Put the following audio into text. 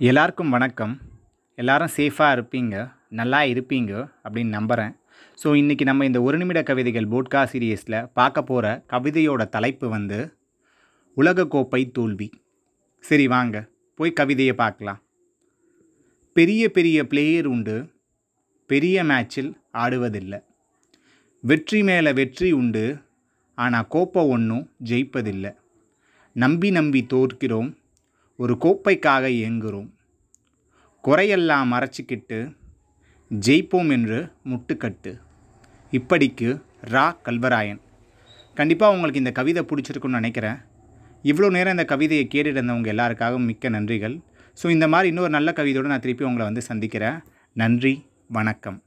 எல்லாருக்கும் வணக்கம். எல்லாரும் சேஃபாக இருப்பீங்க நல்லா இருப்பீங்க அப்படின்னு நம்புகிறேன் ஸோ இன்றைக்கி நம்ம இந்த ஒரு நிமிட கவிதைகள் போட்கா சீரியஸில் பார்க்க போகிற கவிதையோட தலைப்பு வந்து உலகக்கோப்பை தோல்வி. சரி வாங்க போய் கவிதையை பார்க்கலாம். பெரிய பெரிய பிளேயர் உண்டு பெரிய மேட்சில் ஆடுவதில்லை. வெற்றி மேலே வெற்றி உண்டு ஆனால் கோப்பை ஒன்றும் ஜெயிப்பதில்லை. நம்பி நம்பி தோற்கிறோம் ஒரு கோப்பைக்காக இயங்குகிறோம். குறையெல்லாம் மறைச்சிக்கிட்டு ஜெயிப்போம் என்று முட்டுக்கட்டு. இப்படிக்கு ரா. கல்வராயன். கண்டிப்பாக உங்களுக்கு இந்த கவிதை பிடிச்சிருக்குன்னு நினைக்கிறேன். இவ்வளோ நேரம் இந்த கவிதையை கேட்டுருந்தவங்க எல்லாருக்காகவும் மிக்க நன்றிகள். ஸோ இந்த மாதிரி இன்னொரு நல்ல கவிதையோடு நான் திருப்பி உங்களை வந்து சந்திக்கிறேன். நன்றி வணக்கம்.